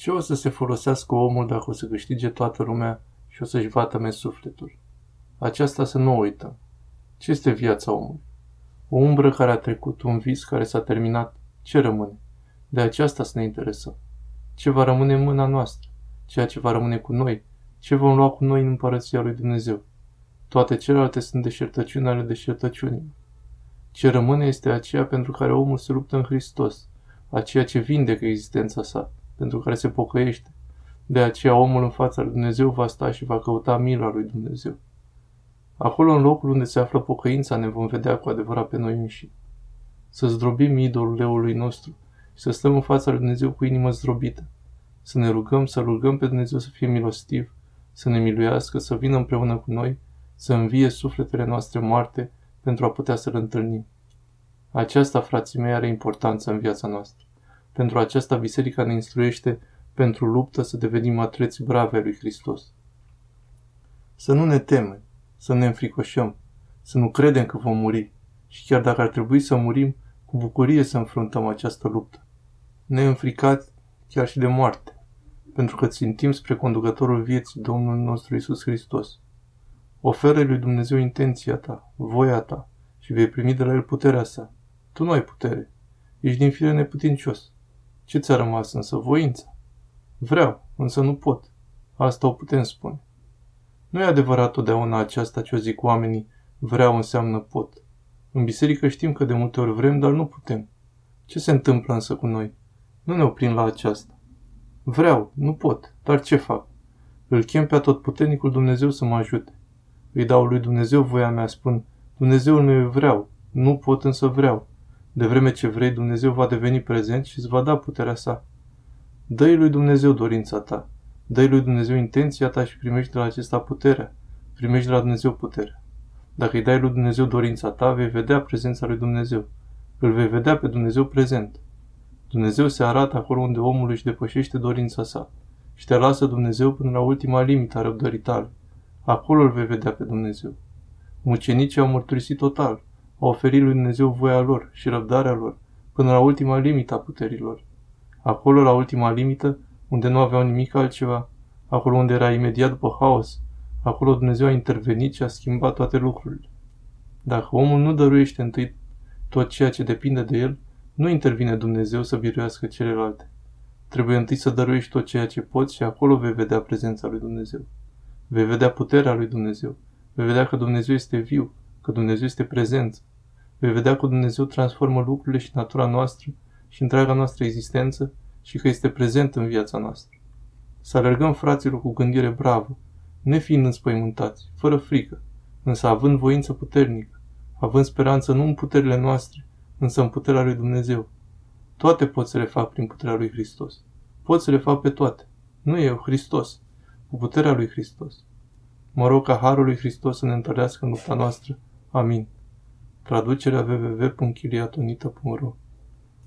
Ce o să se folosească omul dacă o să câștige toată lumea și o să-și vatăme sufletul? Aceasta să nu o uităm. Ce este viața omului? O umbră care a trecut, un vis care s-a terminat, ce rămâne? De aceasta să ne interesăm. Ce va rămâne în mâna noastră? Ceea ce va rămâne cu noi? Ce vom lua cu noi în împărăția lui Dumnezeu? Toate celelalte sunt deșertăciuni ale deșertăciunii. Ce rămâne este aceea pentru care omul se luptă în Hristos, aceea ce vindecă existența sa, pentru care se pocăiește. De aceea omul în fața lui Dumnezeu va sta și va căuta mila lui Dumnezeu. Acolo, în locul unde se află pocăința, ne vom vedea cu adevărat pe noi înșine. Să zdrobim idolul leului nostru și să stăm în fața lui Dumnezeu cu inimă zdrobită. Să ne rugăm, să rugăm pe Dumnezeu să fie milostiv, să ne miluiască, să vină împreună cu noi, să învie sufletele noastre moarte pentru a putea să-L întâlnim. Aceasta, frații mei, are importanță în viața noastră. Pentru aceasta biserica ne instruiește pentru luptă să devenim atleți brave lui Hristos. Să nu ne temem, să ne înfricoșăm, să nu credem că vom muri și chiar dacă ar trebui să murim, cu bucurie să înfruntăm această luptă. Neînfricat chiar și de moarte, pentru că țintim spre conducătorul vieții Domnul nostru Isus Hristos. Oferă lui Dumnezeu intenția ta, voia ta și vei primi de la El puterea sa. Tu nu ai putere. Ești din fire neputincios. Ce ți-a rămas însă? Voința. Vreau, însă nu pot. Asta o putem spune. Nu e adevărat totdeauna aceasta ce o zic oamenii, vreau înseamnă pot. În biserică știm că de multe ori vrem, dar nu putem. Ce se întâmplă însă cu noi? Nu ne oprim la aceasta. Vreau, nu pot, dar ce fac? Îl chem pe atotputernicul Dumnezeu să mă ajute. Îi dau lui Dumnezeu voia mea, spun, Dumnezeul meu vreau, nu pot însă vreau. De vreme ce vrei, Dumnezeu va deveni prezent și îți va da puterea sa. Dă-i lui Dumnezeu dorința ta. Dă-i lui Dumnezeu intenția ta și primești de la acesta puterea. Primești de la Dumnezeu puterea. Dacă îi dai lui Dumnezeu dorința ta, vei vedea prezența lui Dumnezeu. Îl vei vedea pe Dumnezeu prezent. Dumnezeu se arată acolo unde omul își depășește dorința sa și te lasă Dumnezeu până la ultima limită a răbdării tale. Acolo îl vei vedea pe Dumnezeu. Mucenicii au mărturisit total, au oferit lui Dumnezeu voia lor și răbdarea lor, până la ultima limită a puterilor. Acolo, la ultima limită, unde nu aveau nimic altceva, acolo unde era imediat după haos, acolo Dumnezeu a intervenit și a schimbat toate lucrurile. Dacă omul nu dăruiește întâi tot ceea ce depinde de el, nu intervine Dumnezeu să biruiască celelalte. Trebuie întâi să dăruiești tot ceea ce poți și acolo vei vedea prezența lui Dumnezeu. Vei vedea puterea lui Dumnezeu. Vei vedea că Dumnezeu este viu, că Dumnezeu este prezent. Vei vedea că Dumnezeu transformă lucrurile și natura noastră și întreaga noastră existență și că este prezent în viața noastră. Să alergăm fraților cu gândire bravă, nefiind înspăimântați, fără frică, însă având voință puternică, având speranță nu în puterile noastre, însă în puterea lui Dumnezeu. Toate pot să le fac prin puterea lui Hristos. Pot să le fac pe toate. Nu eu, Hristos cu puterea lui Hristos. Mă rog ca Harul lui Hristos să ne întărească în lupta noastră. Amin. Traducerea www.chiliatonita.ro